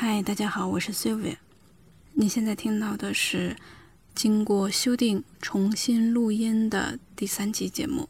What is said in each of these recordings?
嗨，大家好，我是 Sylvia。你现在听到的是经过修订、重新录音的第三期节目。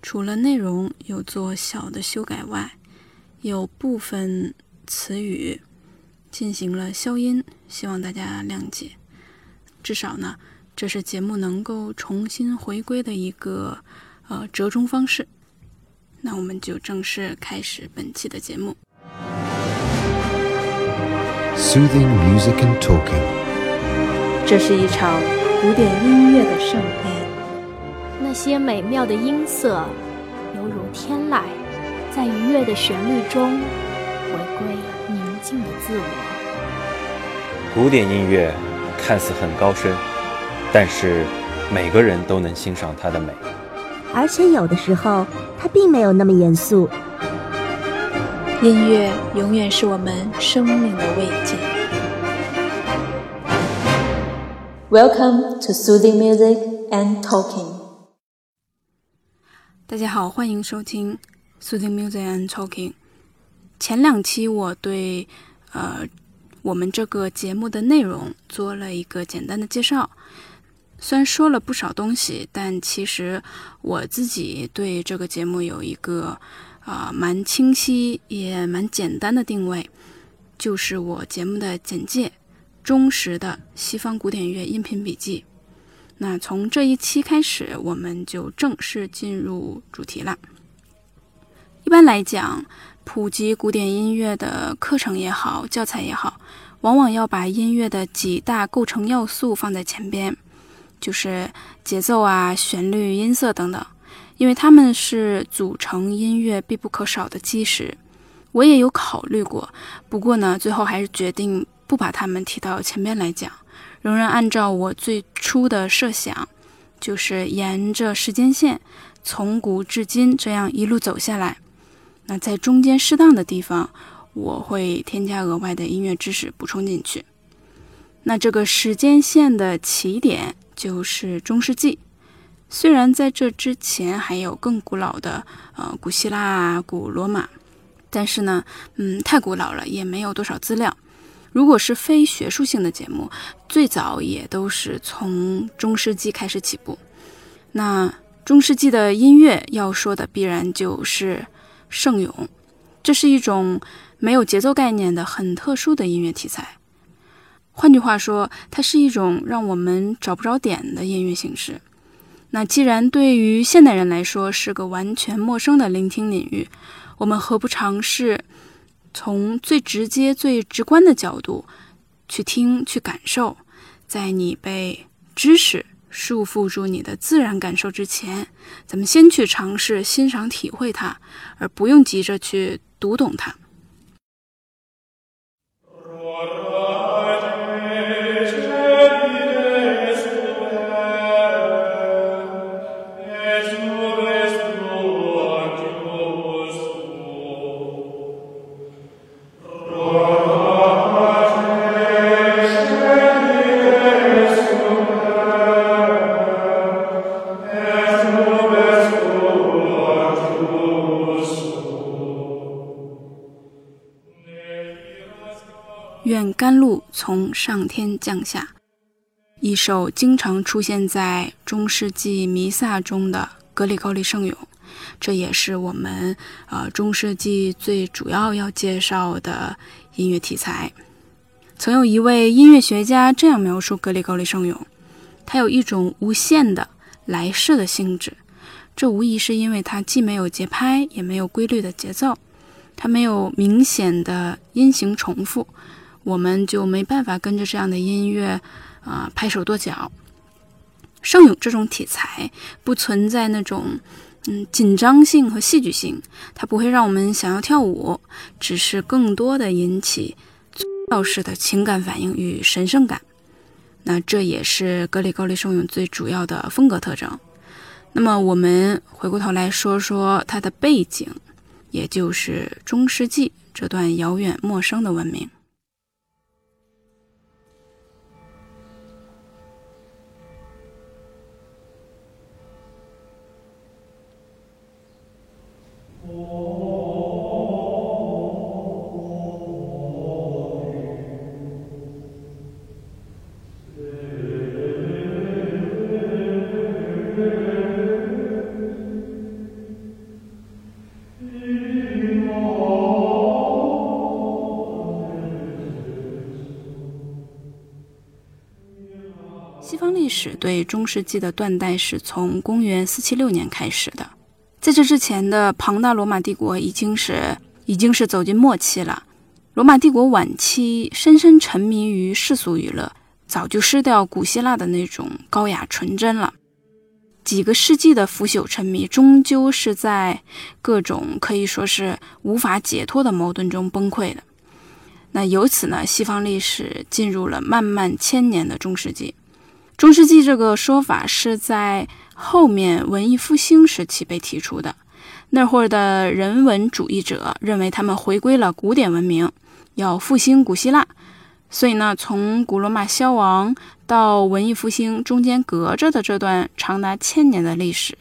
除了内容有做小的修改外，有部分词语进行了消音，希望大家谅解。至少呢，这是节目能够重新回归的一个呃折中方式。那我们就正式开始本期的节目。Soothing music and talking. 这是一场古典音乐的盛宴，那些美妙的音色，犹如天籁，在愉悦的旋律中回归宁静的自我。古典音乐看似很高深，但是每个人都能欣赏它的美。而且有的时候，它并没有那么严肃。音乐永远是我们生命的慰藉。Welcome to soothing music and talking。大家好，欢迎收听 Soothing Music and Talking。前两期我对呃我们这个节目的内容做了一个简单的介绍，虽然说了不少东西，但其实我自己对这个节目有一个。啊，蛮清晰也蛮简单的定位，就是我节目的简介，忠实的西方古典乐音频笔记。那从这一期开始，我们就正式进入主题了。一般来讲，普及古典音乐的课程也好，教材也好，往往要把音乐的几大构成要素放在前边，就是节奏啊、旋律、音色等等。因为他们是组成音乐必不可少的基石，我也有考虑过，不过呢，最后还是决定不把他们提到前面来讲，仍然按照我最初的设想，就是沿着时间线从古至今这样一路走下来。那在中间适当的地方，我会添加额外的音乐知识补充进去。那这个时间线的起点就是中世纪。虽然在这之前还有更古老的，呃，古希腊、古罗马，但是呢，嗯，太古老了，也没有多少资料。如果是非学术性的节目，最早也都是从中世纪开始起步。那中世纪的音乐要说的，必然就是圣咏，这是一种没有节奏概念的很特殊的音乐题材。换句话说，它是一种让我们找不着点的音乐形式。那既然对于现代人来说是个完全陌生的聆听领域，我们何不尝试从最直接、最直观的角度去听、去感受？在你被知识束缚住你的自然感受之前，咱们先去尝试欣赏、体会它，而不用急着去读懂它。甘露从上天降下，一首经常出现在中世纪弥撒中的格里高利圣咏，这也是我们呃中世纪最主要要介绍的音乐题材。曾有一位音乐学家这样描述格里高利圣咏：它有一种无限的来世的性质。这无疑是因为它既没有节拍，也没有规律的节奏，它没有明显的音型重复。我们就没办法跟着这样的音乐，啊，拍手跺脚。圣咏这种题材不存在那种，嗯，紧张性和戏剧性，它不会让我们想要跳舞，只是更多的引起教式的情感反应与神圣感。那这也是格里高利圣咏最主要的风格特征。那么我们回过头来说说它的背景，也就是中世纪这段遥远陌生的文明。西方历史对中世纪的断代是从公元四七六年开始的。在这之前的庞大罗马帝国已经是已经是走进末期了。罗马帝国晚期深深沉迷于世俗娱乐，早就失掉古希腊的那种高雅纯真了。几个世纪的腐朽沉迷，终究是在各种可以说是无法解脱的矛盾中崩溃的。那由此呢，西方历史进入了漫漫千年的中世纪。中世纪这个说法是在后面文艺复兴时期被提出的。那会儿的人文主义者认为他们回归了古典文明，要复兴古希腊。所以呢，从古罗马消亡到文艺复兴中间隔着的这段长达千年的历史，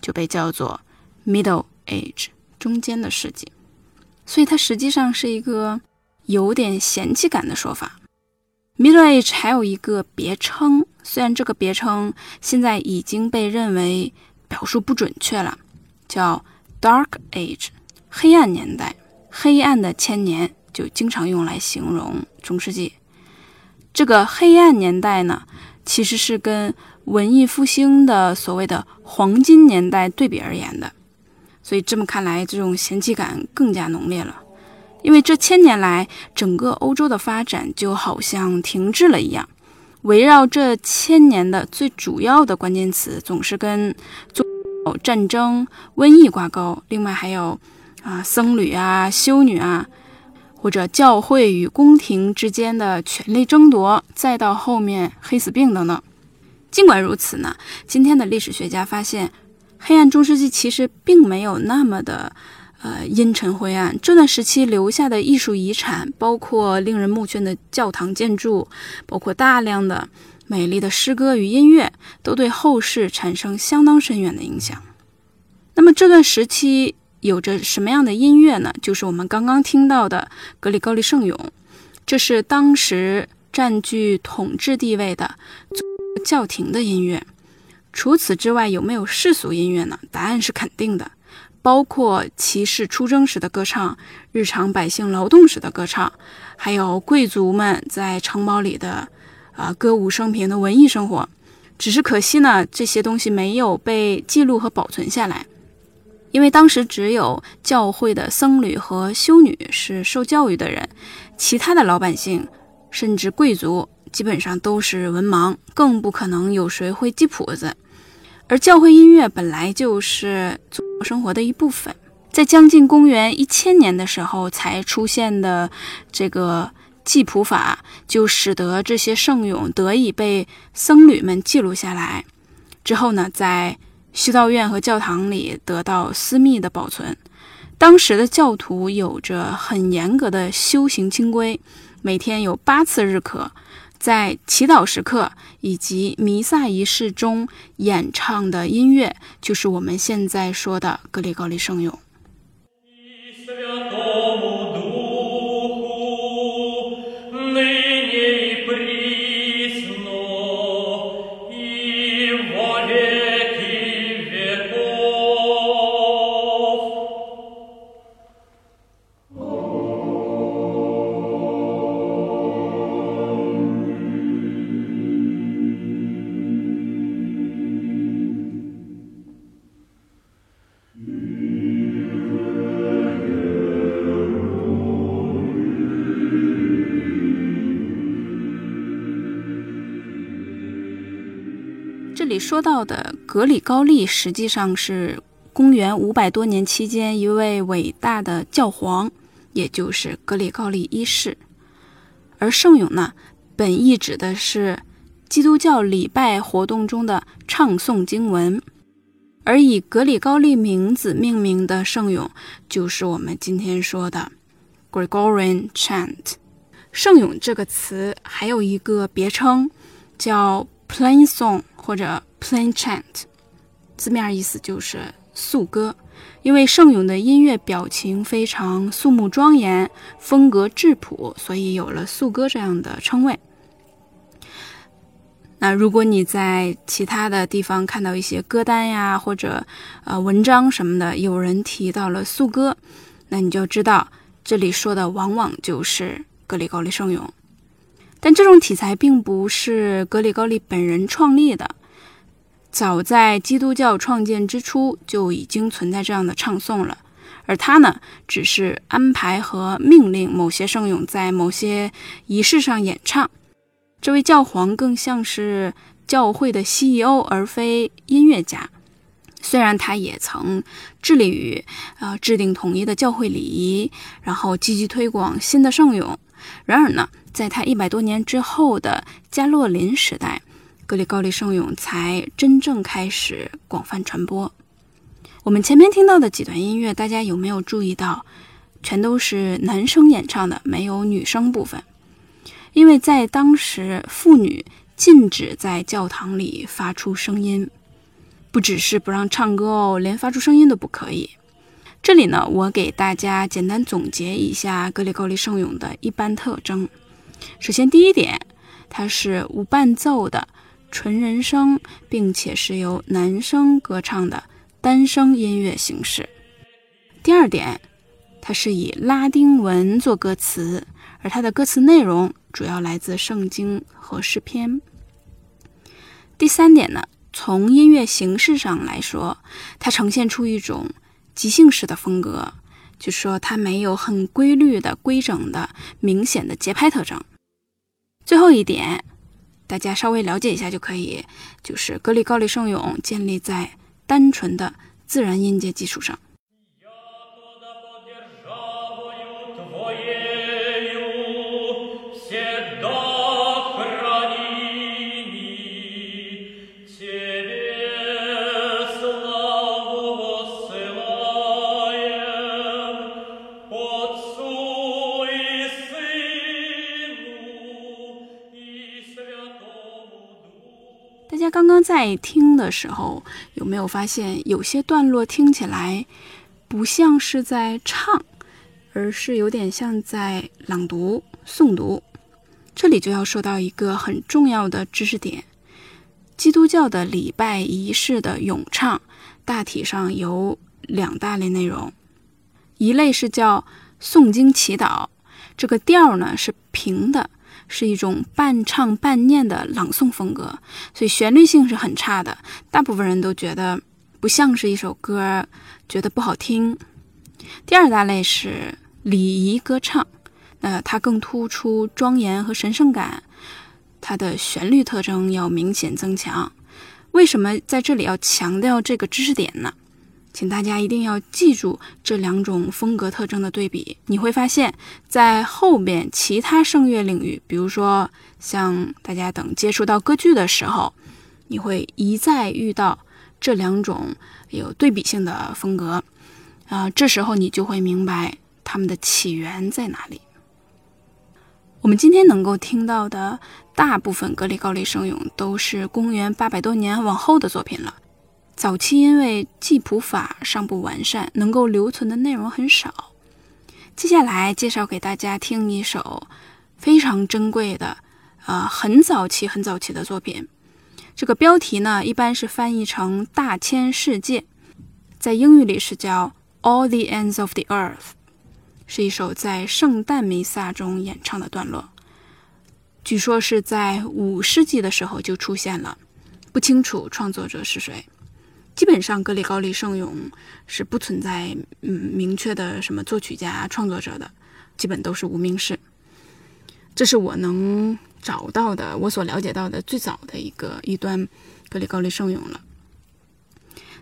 就被叫做 Middle Age 中间的世纪。所以它实际上是一个有点嫌弃感的说法。Middle Age 还有一个别称，虽然这个别称现在已经被认为表述不准确了，叫 Dark Age 黑暗年代，黑暗的千年。就经常用来形容中世纪这个黑暗年代呢，其实是跟文艺复兴的所谓的黄金年代对比而言的。所以这么看来，这种嫌弃感更加浓烈了。因为这千年来，整个欧洲的发展就好像停滞了一样。围绕这千年的最主要的关键词，总是跟战争、瘟疫挂钩。另外还有啊，僧侣啊，修女啊。或者教会与宫廷之间的权力争夺，再到后面黑死病等等。尽管如此呢，今天的历史学家发现，黑暗中世纪其实并没有那么的呃阴沉灰暗。这段时期留下的艺术遗产，包括令人目眩的教堂建筑，包括大量的美丽的诗歌与音乐，都对后世产生相当深远的影响。那么这段时期。有着什么样的音乐呢？就是我们刚刚听到的格里高利圣咏，这是当时占据统治地位的教廷的音乐。除此之外，有没有世俗音乐呢？答案是肯定的，包括骑士出征时的歌唱，日常百姓劳动时的歌唱，还有贵族们在城堡里的啊歌舞升平的文艺生活。只是可惜呢，这些东西没有被记录和保存下来。因为当时只有教会的僧侣和修女是受教育的人，其他的老百姓甚至贵族基本上都是文盲，更不可能有谁会记谱子。而教会音乐本来就是生活的一部分，在将近公元一千年的时候才出现的这个记谱法，就使得这些圣咏得以被僧侣们记录下来。之后呢，在修道院和教堂里得到私密的保存。当时的教徒有着很严格的修行清规，每天有八次日课，在祈祷时刻以及弥撒仪式中演唱的音乐，就是我们现在说的格里高利圣咏。说到的格里高利，实际上是公元五百多年期间一位伟大的教皇，也就是格里高利一世。而圣咏呢，本意指的是基督教礼拜活动中的唱诵经文，而以格里高利名字命名的圣咏，就是我们今天说的 Gregorian Chant。圣咏这个词还有一个别称，叫 Plain Song。或者 plain chant，字面意思就是素歌，因为圣咏的音乐表情非常肃穆庄严，风格质朴，所以有了素歌这样的称谓。那如果你在其他的地方看到一些歌单呀，或者呃文章什么的，有人提到了素歌，那你就知道这里说的往往就是格里高利圣咏。但这种题材并不是格里高利本人创立的，早在基督教创建之初就已经存在这样的唱诵了。而他呢，只是安排和命令某些圣咏在某些仪式上演唱。这位教皇更像是教会的 CEO，而非音乐家。虽然他也曾致力于呃制定统一的教会礼仪，然后积极推广新的圣咏。然而呢，在他一百多年之后的加洛林时代，格里高利圣咏才真正开始广泛传播。我们前面听到的几段音乐，大家有没有注意到，全都是男生演唱的，没有女生部分？因为在当时，妇女禁止在教堂里发出声音，不只是不让唱歌哦，连发出声音都不可以。这里呢，我给大家简单总结一下格里高利圣咏的一般特征。首先，第一点，它是无伴奏的纯人声，并且是由男声歌唱的。单声音乐形式。第二点，它是以拉丁文做歌词，而它的歌词内容主要来自圣经和诗篇。第三点呢，从音乐形式上来说，它呈现出一种即兴式的风格，就说它没有很规律的、规整的、明显的节拍特征。最后一点，大家稍微了解一下就可以，就是格里高利圣咏建立在。单纯的自然音阶基础上。刚刚在听的时候，有没有发现有些段落听起来不像是在唱，而是有点像在朗读、诵读？这里就要说到一个很重要的知识点：基督教的礼拜仪式的咏唱，大体上有两大类内容，一类是叫诵经祈祷，这个调呢是平的。是一种半唱半念的朗诵风格，所以旋律性是很差的，大部分人都觉得不像是一首歌，觉得不好听。第二大类是礼仪歌唱，那它更突出庄严和神圣感，它的旋律特征要明显增强。为什么在这里要强调这个知识点呢？请大家一定要记住这两种风格特征的对比，你会发现在后边其他声乐领域，比如说像大家等接触到歌剧的时候，你会一再遇到这两种有对比性的风格，啊，这时候你就会明白它们的起源在哪里。我们今天能够听到的大部分格里高利圣咏都是公元八百多年往后的作品了。早期因为记谱法尚不完善，能够留存的内容很少。接下来介绍给大家听一首非常珍贵的，呃，很早期、很早期的作品。这个标题呢，一般是翻译成“大千世界”，在英语里是叫 “All the Ends of the Earth”，是一首在圣诞弥撒中演唱的段落。据说是在五世纪的时候就出现了，不清楚创作者是谁。基本上，格里高利圣咏是不存在嗯明确的什么作曲家、创作者的，基本都是无名氏。这是我能找到的，我所了解到的最早的一个一段格里高利圣咏了。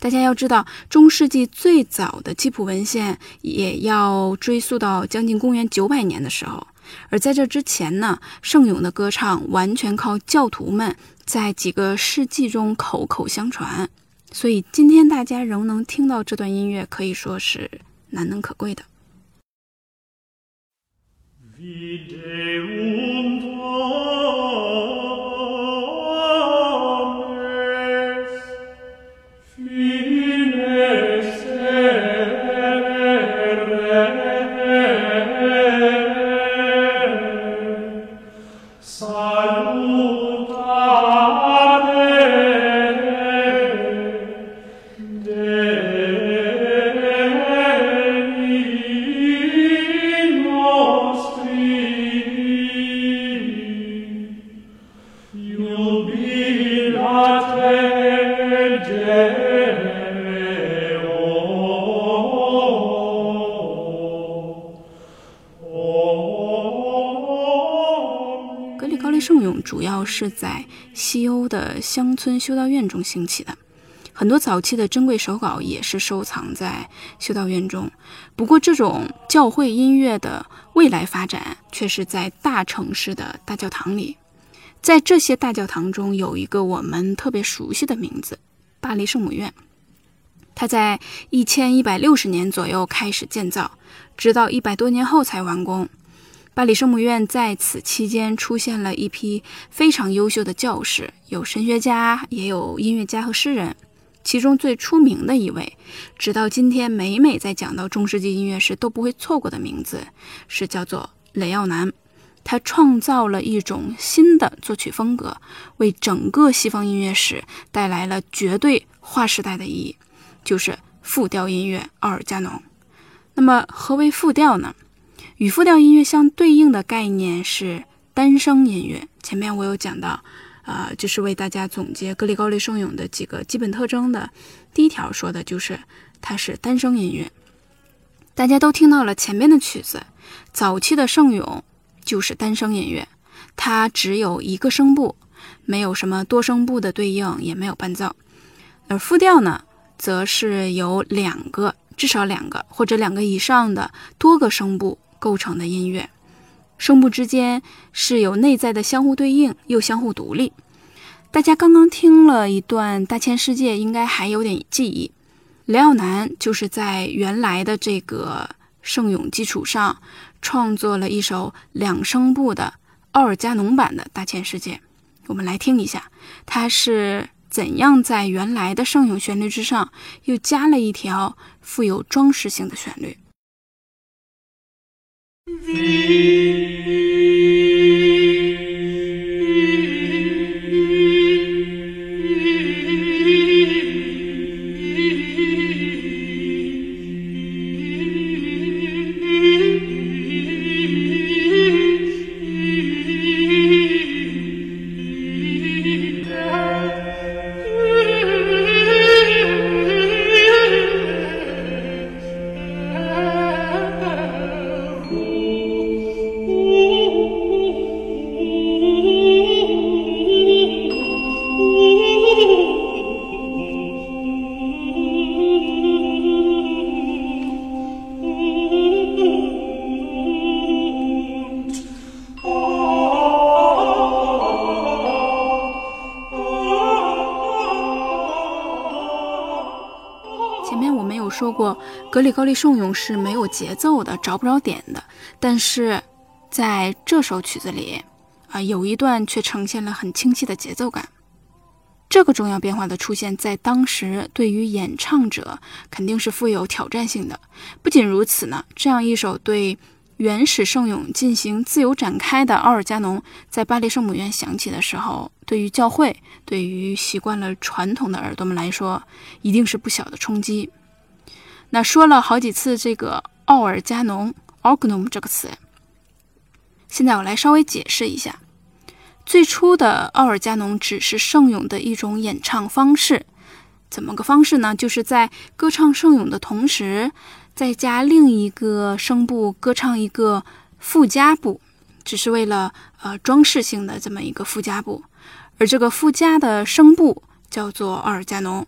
大家要知道，中世纪最早的基谱文献也要追溯到将近公元九百年的时候，而在这之前呢，圣咏的歌唱完全靠教徒们在几个世纪中口口相传。所以今天大家仍能听到这段音乐，可以说是难能可贵的。是在西欧的乡村修道院中兴起的，很多早期的珍贵手稿也是收藏在修道院中。不过，这种教会音乐的未来发展却是在大城市的大教堂里。在这些大教堂中，有一个我们特别熟悉的名字——巴黎圣母院。它在一千一百六十年左右开始建造，直到一百多年后才完工。巴黎圣母院在此期间出现了一批非常优秀的教士，有神学家，也有音乐家和诗人。其中最出名的一位，直到今天每每在讲到中世纪音乐时都不会错过的名字，是叫做雷奥南。他创造了一种新的作曲风格，为整个西方音乐史带来了绝对划时代的意义，就是复调音乐奥尔加农。那么，何为复调呢？与复调音乐相对应的概念是单声音乐。前面我有讲到，呃，就是为大家总结格里高利圣咏的几个基本特征的第一条，说的就是它是单声音乐。大家都听到了前面的曲子，早期的圣咏。就是单声音乐，它只有一个声部，没有什么多声部的对应，也没有伴奏。而复调呢，则是由两个，至少两个或者两个以上的多个声部构成的音乐，声部之间是有内在的相互对应，又相互独立。大家刚刚听了一段《大千世界》，应该还有点记忆。雷奥南就是在原来的这个圣咏基础上。创作了一首两声部的奥尔加农版的《大千世界》，我们来听一下，它是怎样在原来的圣咏旋律之上又加了一条富有装饰性的旋律。thee. 说过，格里高利圣咏是没有节奏的，找不着点的。但是，在这首曲子里，啊，有一段却呈现了很清晰的节奏感。这个重要变化的出现，在当时对于演唱者肯定是富有挑战性的。不仅如此呢，这样一首对原始圣咏进行自由展开的奥尔加农，在巴黎圣母院响起的时候，对于教会，对于习惯了传统的耳朵们来说，一定是不小的冲击。那说了好几次这个奥尔加农 o r g n u m 这个词，现在我来稍微解释一下。最初的奥尔加农只是圣咏的一种演唱方式，怎么个方式呢？就是在歌唱圣咏的同时，再加另一个声部歌唱一个附加部，只是为了呃装饰性的这么一个附加部，而这个附加的声部叫做奥尔加农。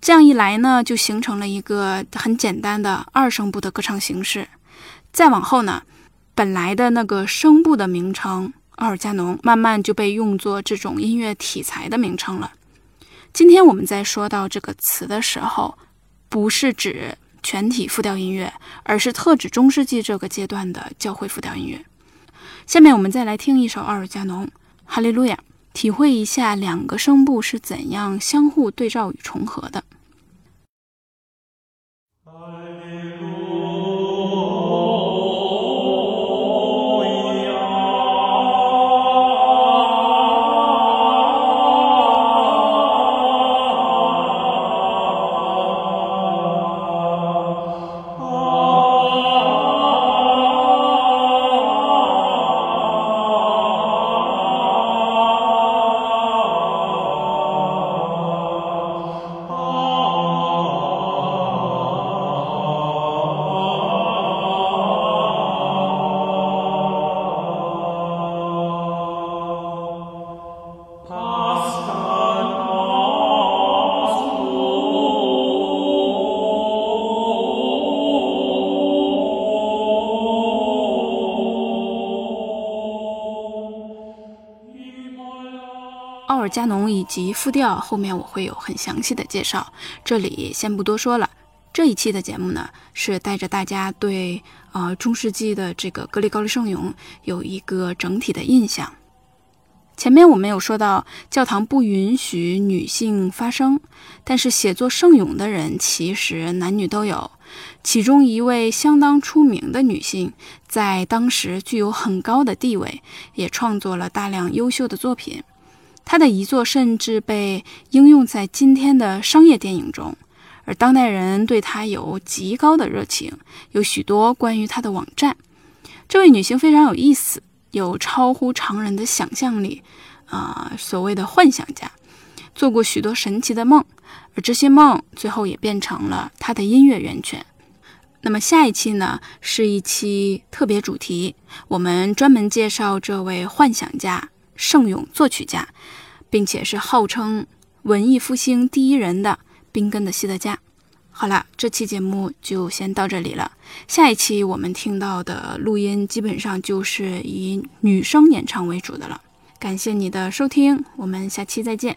这样一来呢，就形成了一个很简单的二声部的歌唱形式。再往后呢，本来的那个声部的名称奥尔加农，慢慢就被用作这种音乐题材的名称了。今天我们在说到这个词的时候，不是指全体复调音乐，而是特指中世纪这个阶段的教会复调音乐。下面我们再来听一首奥尔加农《哈利路亚》。体会一下两个声部是怎样相互对照与重合的。尔加农以及复调后面我会有很详细的介绍，这里先不多说了。这一期的节目呢，是带着大家对呃中世纪的这个格里高利圣咏有一个整体的印象。前面我们有说到，教堂不允许女性发声，但是写作圣咏的人其实男女都有。其中一位相当出名的女性，在当时具有很高的地位，也创作了大量优秀的作品。她的遗作甚至被应用在今天的商业电影中，而当代人对她有极高的热情，有许多关于她的网站。这位女性非常有意思。有超乎常人的想象力，啊，所谓的幻想家，做过许多神奇的梦，而这些梦最后也变成了她的音乐源泉。那么下一期呢，是一期特别主题，我们专门介绍这位幻想家、圣咏作曲家，并且是号称文艺复兴第一人的宾根的希德加。好了，这期节目就先到这里了。下一期我们听到的录音基本上就是以女声演唱为主的了。感谢你的收听，我们下期再见。